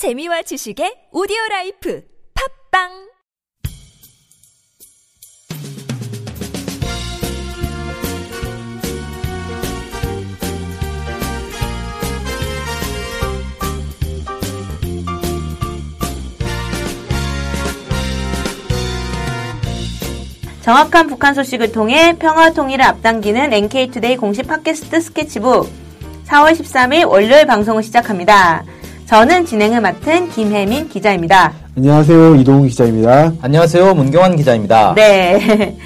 재미와 지식의 오디오 라이프 팟빵 정확한 북한 소식을 통해 평화 통일을 앞당기는 NK투데이 공식 팟캐스트 스케치북 4월 13일 월요일 방송을 시작합니다. 저는 진행을 맡은 김혜민 기자입니다. 안녕하세요. 이동훈 기자입니다. 안녕하세요. 문경환 기자입니다. 네.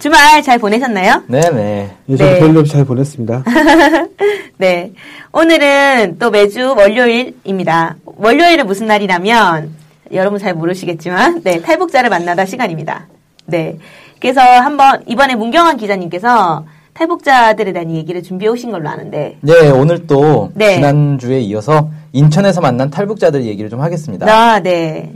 주말 잘 보내셨나요? 네네. 예, 저도 네. 별로 없이 잘 보냈습니다. 네. 오늘은 또 매주 월요일입니다. 월요일은 무슨 날이라면 여러분 잘 모르시겠지만 네, 탈북자를 만나다 시간입니다. 네. 그래서 한번 이번에 문경환 기자님께서 탈북자들에 대한 얘기를 준비해 오신 걸로 아는데 네, 오늘 또 네. 지난주에 이어서 인천에서 만난 탈북자들 얘기를 좀 하겠습니다. 아, 네.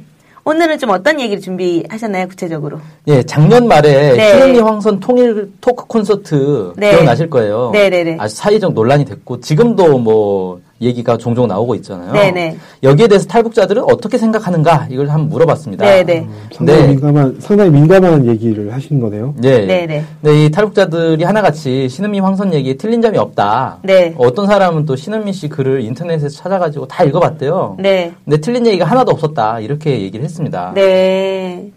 오늘은 좀 어떤 얘기를 준비하셨나요, 구체적으로? 예, 작년 말에 네. 신은미 황선 통일 토크 콘서트 네. 기억나실 거예요. 네네네. 아주 사회적 논란이 됐고 지금도 뭐 얘기가 종종 나오고 있잖아요. 네네. 여기에 대해서 탈북자들은 어떻게 생각하는가 이걸 한번 물어봤습니다. 네네. 상당히 네. 민감한, 상당히 민감한 얘기를 하신 거네요. 네. 네네. 네, 이 탈북자들이 하나같이 신은미 황선 얘기에 틀린 점이 없다. 네. 어떤 사람은 또 신은미 씨 글을 인터넷에서 찾아가지고 다 읽어봤대요. 네. 근데 틀린 얘기가 하나도 없었다. 이렇게 얘기를 했습니다. 네.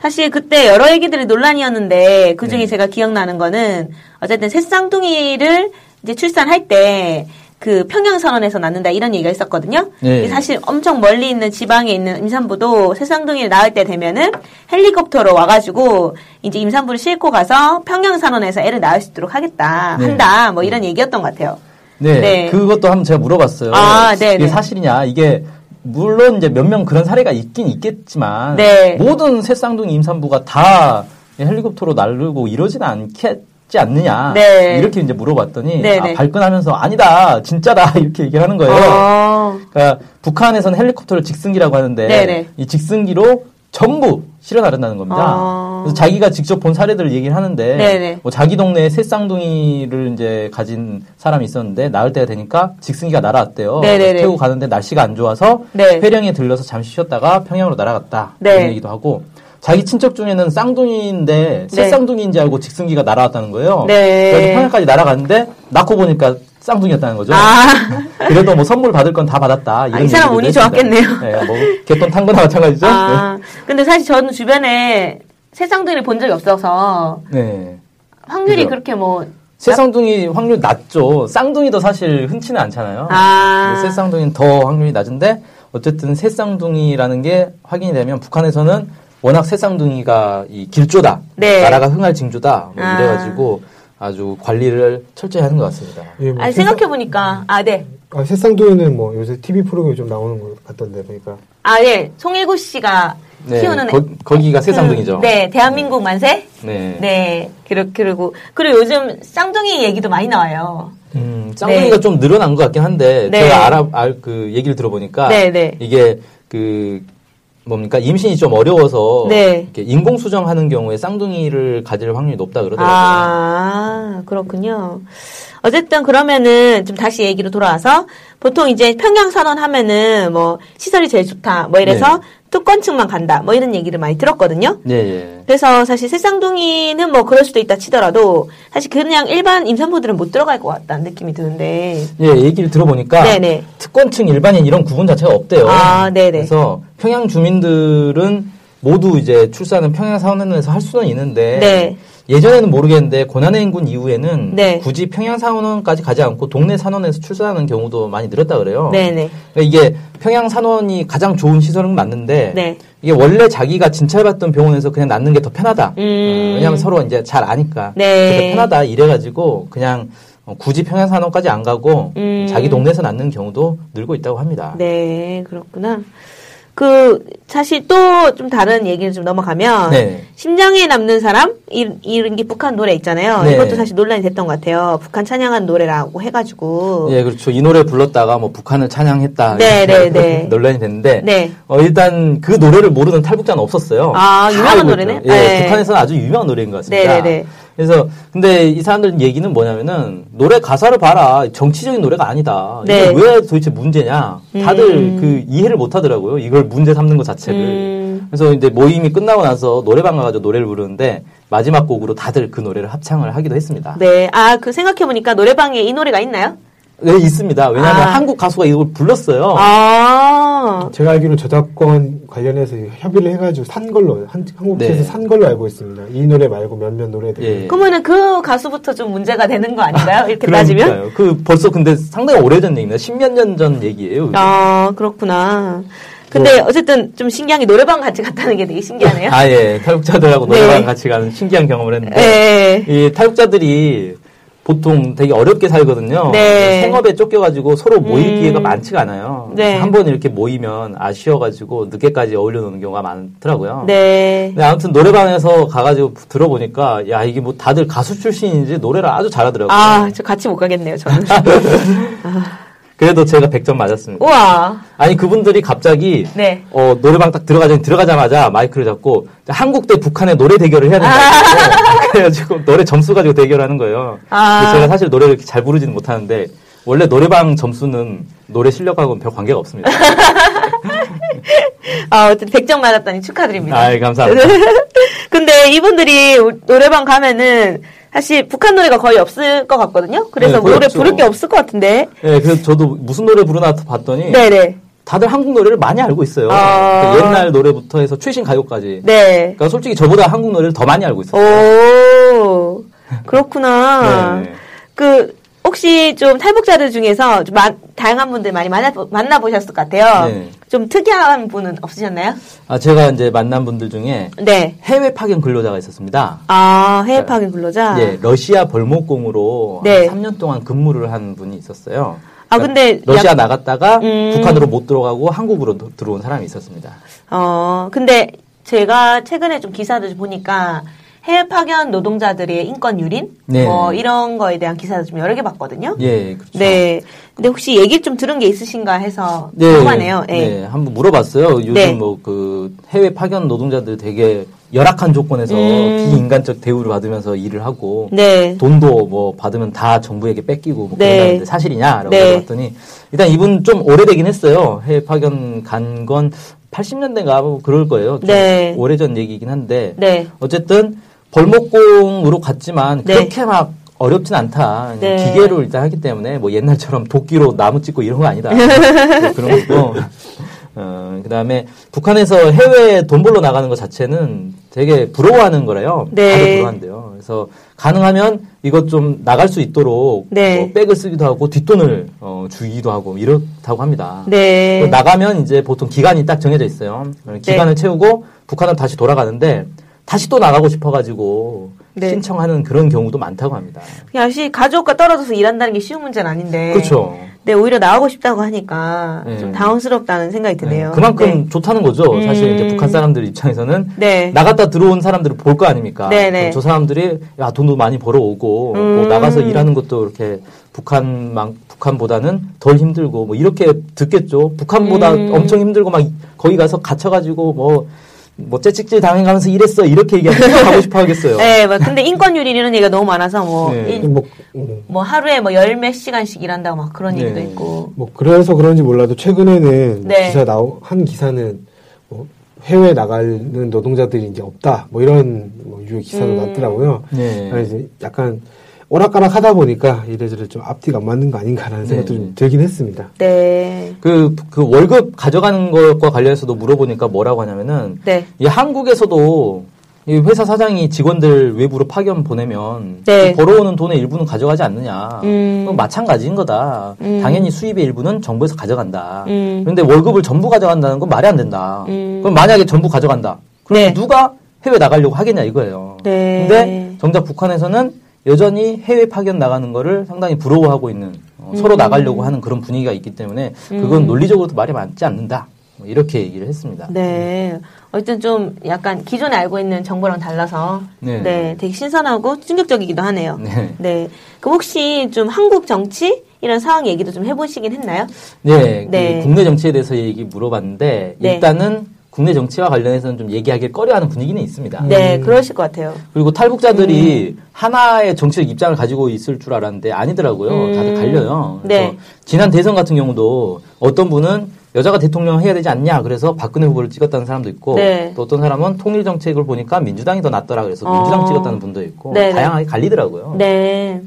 사실 그때 여러 얘기들이 논란이었는데 그 중에 네. 제가 기억나는 거는 어쨌든 새쌍둥이를 이제 출산할 때 그 평양 선언에서 낳는다 이런 얘기가 있었거든요. 네. 사실 엄청 멀리 있는 지방에 있는 임산부도 새쌍둥이를 낳을 때 되면은 헬리콥터로 와가지고 이제 임산부를 싣고 가서 평양 선언에서 애를 낳을 수 있도록 하겠다 네. 한다 뭐 이런 얘기였던 것 같아요. 네, 네. 그것도 한번 제가 물어봤어요. 아, 네, 이게 네. 사실이냐? 이게 물론 이제 몇 명 그런 사례가 있긴 있겠지만 네. 모든 새쌍둥이 임산부가 다 헬리콥터로 날르고 이러지는 않겠 지 않느냐? 네. 이렇게 이제 물어봤더니 네, 아, 네. 발끈하면서 아니다, 진짜다 이렇게 얘기를 하는 거예요. 어. 그러니까 북한에서는 헬리콥터를 직승기라고 하는데. 이 직승기로 전부 실어 나른다는 겁니다. 어. 그래서 자기가 직접 본 사례들을 얘기를 하는데. 뭐 자기 동네에 새 쌍둥이를 이제 가진 사람이 있었는데 낳을 때가 되니까 직승기가 날아왔대요. 태우고 가는데 날씨가 안 좋아서 네. 회령에 들러서 잠시 쉬었다가 평양으로 날아갔다. 네. 이런 얘기도 하고 자기 친척 중에는 쌍둥이인데 네. 새쌍둥이인지 알고 직승기가 날아왔다는 거예요. 네. 그래서 평양까지 날아갔는데 낳고 보니까 쌍둥이였다는 거죠. 아. 그래도 뭐 선물 받을 건 다 받았다. 이런 아, 이 사람 운이 했습니다. 좋았겠네요. 네, 뭐 개돈 탄 거나 마찬가지죠. 아, 근데 사실 저는 주변에 새쌍둥이를 본 적이 없어서 네. 확률이 그죠. 그렇게 뭐 새쌍둥이 확률 낮죠. 쌍둥이도 사실 흔치는 않잖아요. 아. 새쌍둥이는 더 확률이 낮은데 어쨌든 새쌍둥이라는 게 확인이 되면 북한에서는 워낙 새쌍둥이가 이 길조다, 네. 나라가 흥할 징조다 뭐 아. 이래가지고 아주 관리를 철저히 하는 것 같습니다. 예, 뭐 아니 새쌍- 생각해 보니까 아 네. 아, 새쌍둥이는 뭐 요새 TV 프로그램이 좀 나오는 것 같던데, 보니까. 아 예. 송일구 씨가 네, 키우는 거, 거기가 새쌍둥이죠. 그, 네, 대한민국 만세? 네. 네. 그리고 그리고 그리고 요즘 쌍둥이 얘기도 많이 나와요. 음, 쌍둥이가 네. 좀 늘어난 것 같긴 한데 네. 제가 알아 알 그 얘기를 들어보니까 네, 네. 이게 그 뭡니까 임신이 좀 어려워서 네. 이렇게 인공 수정하는 경우에 쌍둥이를 가질 확률이 높다 그러더라고요. 아, 그렇군요. 어쨌든 그러면은 좀 다시 얘기로 돌아와서 보통 이제 평양 선언 하면은 뭐 시설이 제일 좋다 뭐 이래서 네. 특권층만 간다 뭐 이런 얘기를 많이 들었거든요. 예, 예. 그래서 사실 새쌍둥이는 뭐 그럴 수도 있다 치더라도 사실 그냥 일반 임산부들은 못 들어갈 것 같다는 느낌이 드는데. 예, 얘기를 들어보니까 네네. 특권층 일반인 이런 구분 자체가 없대요. 아, 네네. 그래서 평양 주민들은 모두 이제 출산은 평양 사원에서 할 수는 있는데 네. 예전에는 모르겠는데 고난의 인군 이후에는 네. 굳이 평양 산원까지 가지 않고 동네 산원에서 출산하는 경우도 많이 늘었다 그래요. 네네. 그러니까 이게 평양 산원이 가장 좋은 시설은 맞는데 네. 이게 원래 자기가 진찰받던 병원에서 그냥 낳는 게 더 편하다. 음. 어, 왜냐하면 서로 이제 잘 아니까 네. 그래서 편하다 이래가지고 그냥 어, 굳이 평양 산원까지 안 가고 음. 자기 동네에서 낳는 경우도 늘고 있다고 합니다. 네, 그렇구나. 그 사실 또 좀 다른 얘기를 좀 넘어가면 네. 심장에 남는 사람 이, 이런 게 북한 노래 있잖아요. 네. 이것도 사실 논란이 됐던 것 같아요. 북한 찬양한 노래라고 해가지고. 예, 그렇죠. 이 노래 불렀다가 뭐 북한을 찬양했다. 네, 이렇게 네, 네. 논란이 됐는데 네. 어, 일단 그 노래를 모르는 탈북자는 없었어요. 아, 다 유명한 노래네? 예, 네. 북한에서는 아주 유명한 노래인 것 같습니다. 네, 네, 네. 그래서 근데 이 사람들 얘기는 뭐냐면은 노래 가사를 봐라 정치적인 노래가 아니다. 네. 이게 왜 도대체 문제냐? 다들 음. 그 이해를 못 하더라고요. 이걸 문제 삼는 것 자체를. 음. 그래서 이제 모임이 끝나고 나서 노래방 가가지고 노래를 부르는데 마지막 곡으로 다들 그 노래를 합창을 하기도 했습니다. 네. 아, 그 생각해 보니까 노래방에 이 노래가 있나요? 네, 있습니다. 왜냐하면 아. 한국 가수가 이걸 불렀어요. 아. 제가 알기로 저작권 관련해서 협의를 해가지고 산 걸로 한, 한국에서 네. 산 걸로 알고 있습니다. 이 노래 말고 몇몇 노래들. 예. 그러면은 그 가수부터 좀 문제가 되는 거 아닌가요? 이렇게 따지면? 그러니까요. 그 벌써 근데 상당히 오래전 얘기입니다. 십몇 년 전 얘기예요. 아, 그렇구나. 근데 어쨌든 좀 신기한 게 노래방 같이 갔다는 게 되게 신기하네요. 아, 예. 탈북자들하고 네. 노래방 같이 가는 신기한 경험을 했는데. 예. 이 탈북자들이 보통 되게 어렵게 살거든요. 네. 생업에 쫓겨가지고 서로 모일 음. 기회가 많지가 않아요. 네. 한번 이렇게 모이면 아쉬워가지고 늦게까지 어울려 노는 경우가 많더라고요. 네. 근데 아무튼 노래방에서 가가지고 들어보니까 야 이게 뭐 다들 가수 출신인지 노래를 아주 잘하더라고요. 아, 저 같이 못 가겠네요, 저는. 그래도 제가 100점 맞았습니다. 우와. 아니 그분들이 갑자기 네. 어, 노래방 딱 들어가자, 들어가자마자 마이크를 잡고 한국 대 북한의 노래 대결을 해야 된다고 그래가지고 노래 점수 가지고 대결하는 거예요. 아. 제가 사실 노래를 이렇게 잘 부르지는 못하는데 원래 노래방 점수는 노래 실력하고는 별 관계가 없습니다. 아, 어쨌든 100점 맞았다니 축하드립니다. 아, 감사합니다. 근데 이분들이 우- 노래방 가면은 사실 북한 노래가 거의 없을 것 같거든요. 그래서 네, 거의 노래 없죠. 부를 게 없을 것 같은데. 네, 그래서 저도 무슨 노래 부르나 봤더니 네네. 다들 한국 노래를 많이 알고 있어요. 아. 그 옛날 노래부터 해서 최신 가요까지. 네. 그러니까 솔직히 저보다 한국 노래를 더 많이 알고 있어요. 오, 그렇구나. 네. 그, 혹시 좀 탈북자들 중에서 좀 마- 다양한 분들 많이 만나, 만나보셨을 것 같아요. 네. 좀 특이한 분은 없으셨나요? 아, 제가 이제 만난 분들 중에 네. 해외 파견 근로자가 있었습니다. 아, 해외 파견 근로자? 예, 러시아 벌목공으로 네. 한 3년 동안 근무를 한 분이 있었어요. 아, 근데 러시아 약- 나갔다가 음. 북한으로 못 들어가고 한국으로 도- 들어온 사람이 있었습니다. 어, 근데 제가 최근에 좀 기사들 좀 보니까 해외 파견 노동자들의 인권 유린? 네. 뭐 이런 거에 대한 기사를 좀 여러 개 봤거든요. 예, 그렇죠. 네. 근데 혹시 얘기 좀 들은 게 있으신가 해서 네, 궁금하네요. 예. 네, 한번 물어봤어요. 요즘 네. 뭐그 해외 파견 노동자들 되게 열악한 조건에서 음. 비인간적 대우를 받으면서 일을 하고 네. 돈도 뭐 받으면 다 정부에게 뺏기고 뭐 네. 그런다는데 사실이냐라고 네. 물어봤더니 일단 이분 좀 오래되긴 했어요. 해외 파견 간 건 80년대인가 뭐 그럴 거예요. 좀 네. 오래전 얘기긴 한데 네. 어쨌든 벌목공으로 갔지만 네. 그렇게 막 어렵진 않다. 네. 기계로 일단 하기 때문에 뭐 옛날처럼 도끼로 나무 찍고 이런 거 아니다. 뭐 그런 거고. 어, 그 다음에 북한에서 해외에 돈 벌러 나가는 것 자체는 되게 부러워하는 거래요. 네. 다들 부러워한대요. 그래서 가능하면 이것 좀 나갈 수 있도록 네. 뭐 백을 쓰기도 하고 뒷돈을 어, 주기도 하고 이렇다고 합니다. 네. 또 나가면 이제 보통 기간이 딱 정해져 있어요. 기간을 채우고 북한으로 다시 돌아가는데 다시 또 나가고 싶어가지고 네. 신청하는 그런 경우도 많다고 합니다. 역시 가족과 떨어져서 일한다는 게 쉬운 문제는 아닌데. 그렇죠. 네, 오히려 나가고 싶다고 하니까 네. 좀 당황스럽다는 생각이 드네요. 네, 그만큼 좋다는 거죠. 사실 음. 이제 북한 사람들 입장에서는 네. 나갔다 들어온 사람들을 볼 거 아닙니까? 네, 네. 저 사람들이 야 돈도 많이 벌어오고 뭐 음. 나가서 일하는 것도 이렇게 북한만 북한보다는 덜 힘들고 뭐 이렇게 듣겠죠. 북한보다 음. 엄청 힘들고 막 거기 가서 갇혀가지고 뭐. 뭐 째찍질 당해가면서 일했어 이렇게 얘기하면 가고 싶어 하겠어요. 네, 막 근데 인권유린 이런 얘기가 너무 많아서 뭐, 네. 일- 뭐, 음, 뭐 하루에 뭐 열 몇 시간씩 일한다고 막 그런 네. 얘기도 있고. 뭐 그래서 그런지 몰라도 최근에는 뭐 네. 기사 나오 한 기사는 뭐 해외 나가는 노동자들이 이제 없다 뭐 이런 뭐 유의 기사도 음. 났더라고요. 네. 이제 약간 오락가락 하다 보니까 이래저래 좀 앞뒤가 안 맞는 거 아닌가라는 생각도 네. 좀 들긴 했습니다. 네. 그, 그 월급 가져가는 것과 관련해서도 물어보니까 뭐라고 하냐면은 네. 이 한국에서도 이 회사 사장이 직원들 외부로 파견 보내면 네. 그 벌어오는 돈의 일부는 가져가지 않느냐. 음. 그건 마찬가지인 거다. 음. 당연히 수입의 일부는 정부에서 가져간다. 음. 그런데 월급을 전부 가져간다는 건 말이 안 된다. 음. 그럼 만약에 전부 가져간다. 그럼 네. 누가 해외 나가려고 하겠냐 이거예요. 네. 근데 정작 북한에서는 여전히 해외 파견 나가는 거를 상당히 부러워하고 있는 어, 서로 나가려고 하는 그런 분위기가 있기 때문에 그건 음. 논리적으로도 말이 맞지 않는다. 뭐 이렇게 얘기를 했습니다. 네. 어쨌든 좀 약간 기존에 알고 있는 정보랑 달라서 네. 네, 되게 신선하고 충격적이기도 하네요. 네. 네. 그럼 혹시 좀 한국 정치 이런 상황 얘기도 좀 해보시긴 했나요? 네, 네. 그 국내 정치에 대해서 얘기 물어봤는데 네. 일단은 국내 정치와 관련해서는 좀 얘기하기 꺼려하는 분위기는 있습니다. 네, 그러실 것 같아요. 그리고 탈북자들이 하나의 정치적 입장을 가지고 있을 줄 알았는데 아니더라고요. 음. 다들 갈려요. 그래서 네. 지난 대선 같은 경우도 어떤 분은 여자가 대통령 해야 되지 않냐 그래서 박근혜 후보를 찍었다는 사람도 있고 네. 또 어떤 사람은 통일 정책을 보니까 민주당이 더 낫더라 그래서 어. 민주당 찍었다는 분도 있고 네, 네. 다양하게 갈리더라고요. 네.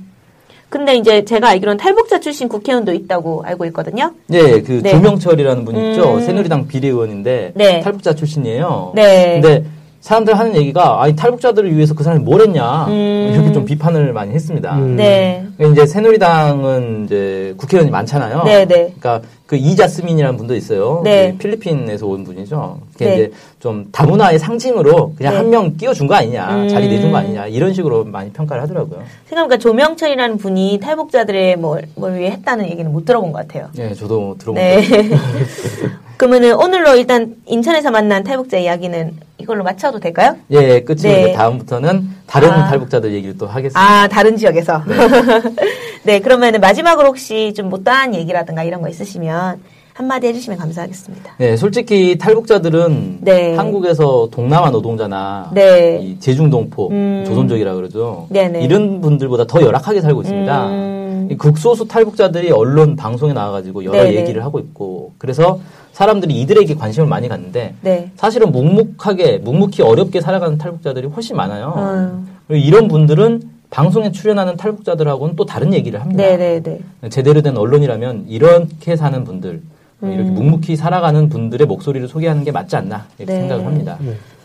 근데 이제 제가 알기로는 탈북자 출신 국회의원도 있다고 알고 있거든요. 네, 그 네. 조명철이라는 분이 있죠. 음. 새누리당 비례의원인데 네. 탈북자 출신이에요. 네. 근데 사람들 하는 얘기가 아니 탈북자들을 위해서 그 사람이 뭘 했냐 음. 이렇게 좀 비판을 많이 했습니다. 음. 네. 이제 새누리당은 이제 국회의원이 많잖아요. 네, 네. 그러니까 그 이자스민이라는 분도 있어요. 네. 그 필리핀에서 온 분이죠. 그게 네. 이제 좀 다문화의 상징으로 그냥 네. 한명 끼워준 거 아니냐, 음. 자리 내준 거 아니냐 이런 식으로 많이 평가를 하더라고요. 생각해보니까 조명철이라는 분이 탈북자들의 뭘, 뭘 위해 했다는 얘기는 못 들어본 것 같아요. 예, 저도 들어본 네. 거. 그러면은 오늘로 일단 인천에서 만난 탈북자 이야기는 이걸로 마쳐도 될까요? 예, 끝이고 네. 다음부터는 다른 아. 탈북자들 얘기를 또 하겠습니다. 아, 다른 지역에서. 네, 그러면은 마지막으로 혹시 좀 못다한 얘기라든가 이런 거 있으시면 한마디 해주시면 감사하겠습니다. 네, 솔직히 탈북자들은 네. 한국에서 동남아 노동자나 네. 이 제중동포, 음. 조선족이라 그러죠. 네네. 이런 분들보다 더 열악하게 살고 있습니다. 음. 이 극소수 탈북자들이 언론 방송에 나와가지고 여러 네네. 얘기를 하고 있고 그래서 사람들이 이들에게 관심을 많이 갖는데 네. 사실은 묵묵하게 묵묵히 어렵게 살아가는 탈북자들이 훨씬 많아요. 음. 이런 분들은 방송에 출연하는 탈북자들하고는 또 다른 얘기를 합니다. 네네네. 제대로 된 언론이라면 이렇게 사는 분들, 이렇게 음. 묵묵히 살아가는 분들의 목소리를 소개하는 게 맞지 않나 이렇게 네. 생각을 합니다.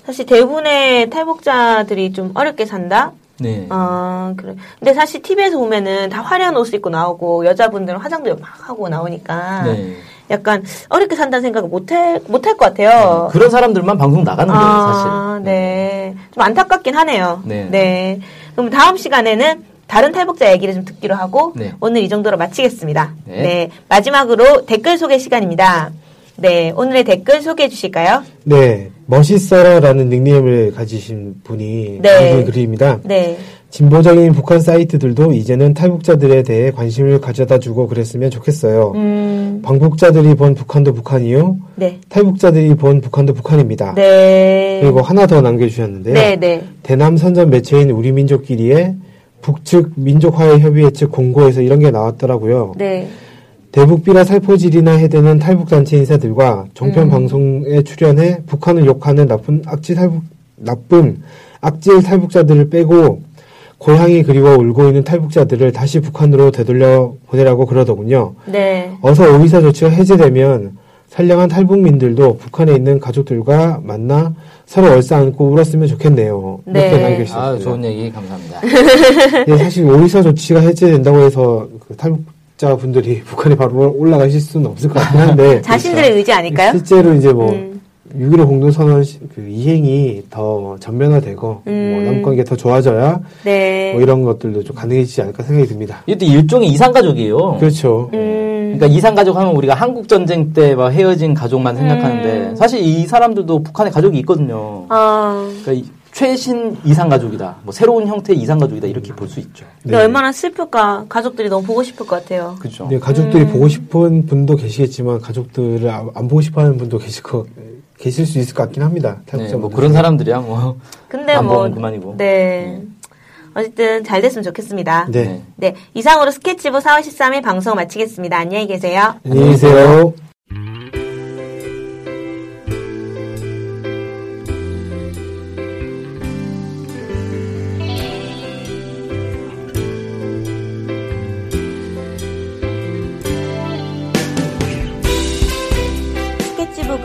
사실 대부분의 탈북자들이 좀 어렵게 산다? 네. 아, 그래. 근데 사실 TV에서 보면은 다 화려한 옷 입고 나오고 여자분들은 화장도 막 하고 나오니까 네. 약간 어렵게 산다는 생각을 못할, 못할 것 같아요. 그런 사람들만 방송 나가는 거예요, 아, 사실. 네. 좀 안타깝긴 하네요. 네. 그럼 다음 시간에는 다른 탈북자 얘기를 좀 듣기로 하고 네. 오늘 이 정도로 마치겠습니다. 네. 네. 마지막으로 댓글 소개 시간입니다. 네. 오늘의 댓글 소개해 주실까요? 네, 멋있어라라는 닉네임을 가지신 분이 네. 남긴 글입니다. 네. 진보적인 북한 사이트들도 이제는 탈북자들에 대해 관심을 가져다 주고 그랬으면 좋겠어요. 음, 방북자들이 본 북한도 북한이요. 네. 탈북자들이 본 북한도 북한입니다. 네. 그리고 하나 더 남겨주셨는데요. 네, 네. 대남 선전 매체인 우리 민족끼리의 북측 민족화해 협의회 측 공고에서 이런 게 나왔더라고요. 네. 대북비라 살포질이나 해대는 탈북 단체 인사들과 종편 음. 방송에 출연해 북한을 욕하는 나쁜 악질 탈북 나쁜 악질 탈북자들을 빼고 고향이 그리워 울고 있는 탈북자들을 다시 북한으로 되돌려 보내라고 그러더군요. 네. 어서 오이사 조치가 해제되면 선량한 탈북민들도 북한에 있는 가족들과 만나 서로 얼싸안고 울었으면 좋겠네요. 네. 이렇게 남겨주셨습니다. 아, 좋은 얘기 감사합니다. 예, 사실 오이사 조치가 해제된다고 해서 그 탈북자 분들이 북한에 바로 올라가실 수는 없을 것 같긴 한데 자신들의 의지 아닐까요? 실제로 이제 뭐 음. 6.15 공동선언 시- 그 이행이 더 전면화되고 음. 뭐 남관계 더 좋아져야 네. 뭐 이런 것들도 좀 가능해지지 않을까 생각이 듭니다. 이것도 일종의 이상가족이에요. 그렇죠. 음. 그러니까 이상가족 하면 우리가 한국 전쟁 때 막 헤어진 가족만 생각하는데 음. 사실 이 사람들도 북한에 가족이 있거든요. 아. 그러니까 이 최신 이상가족이다. 뭐 새로운 형태의 이상가족이다. 이렇게 볼 수 있죠. 네. 얼마나 슬플까. 가족들이 너무 보고 싶을 것 같아요. 그렇죠. 네, 가족들이 음. 보고 싶은 분도 계시겠지만 가족들을 안, 안 보고 싶어 하는 분도 계실 거 계실 수 있을 것 같긴 합니다. 네, 탈북자 뭐 그런 사람들이야 뭐. 근데 안 뭐. 그만이고. 네. 어쨌든 잘 됐으면 좋겠습니다. 네. 네. 네, 이상으로 스케치북 4월 13일 방송 마치겠습니다. 안녕히 계세요. 안녕히 계세요.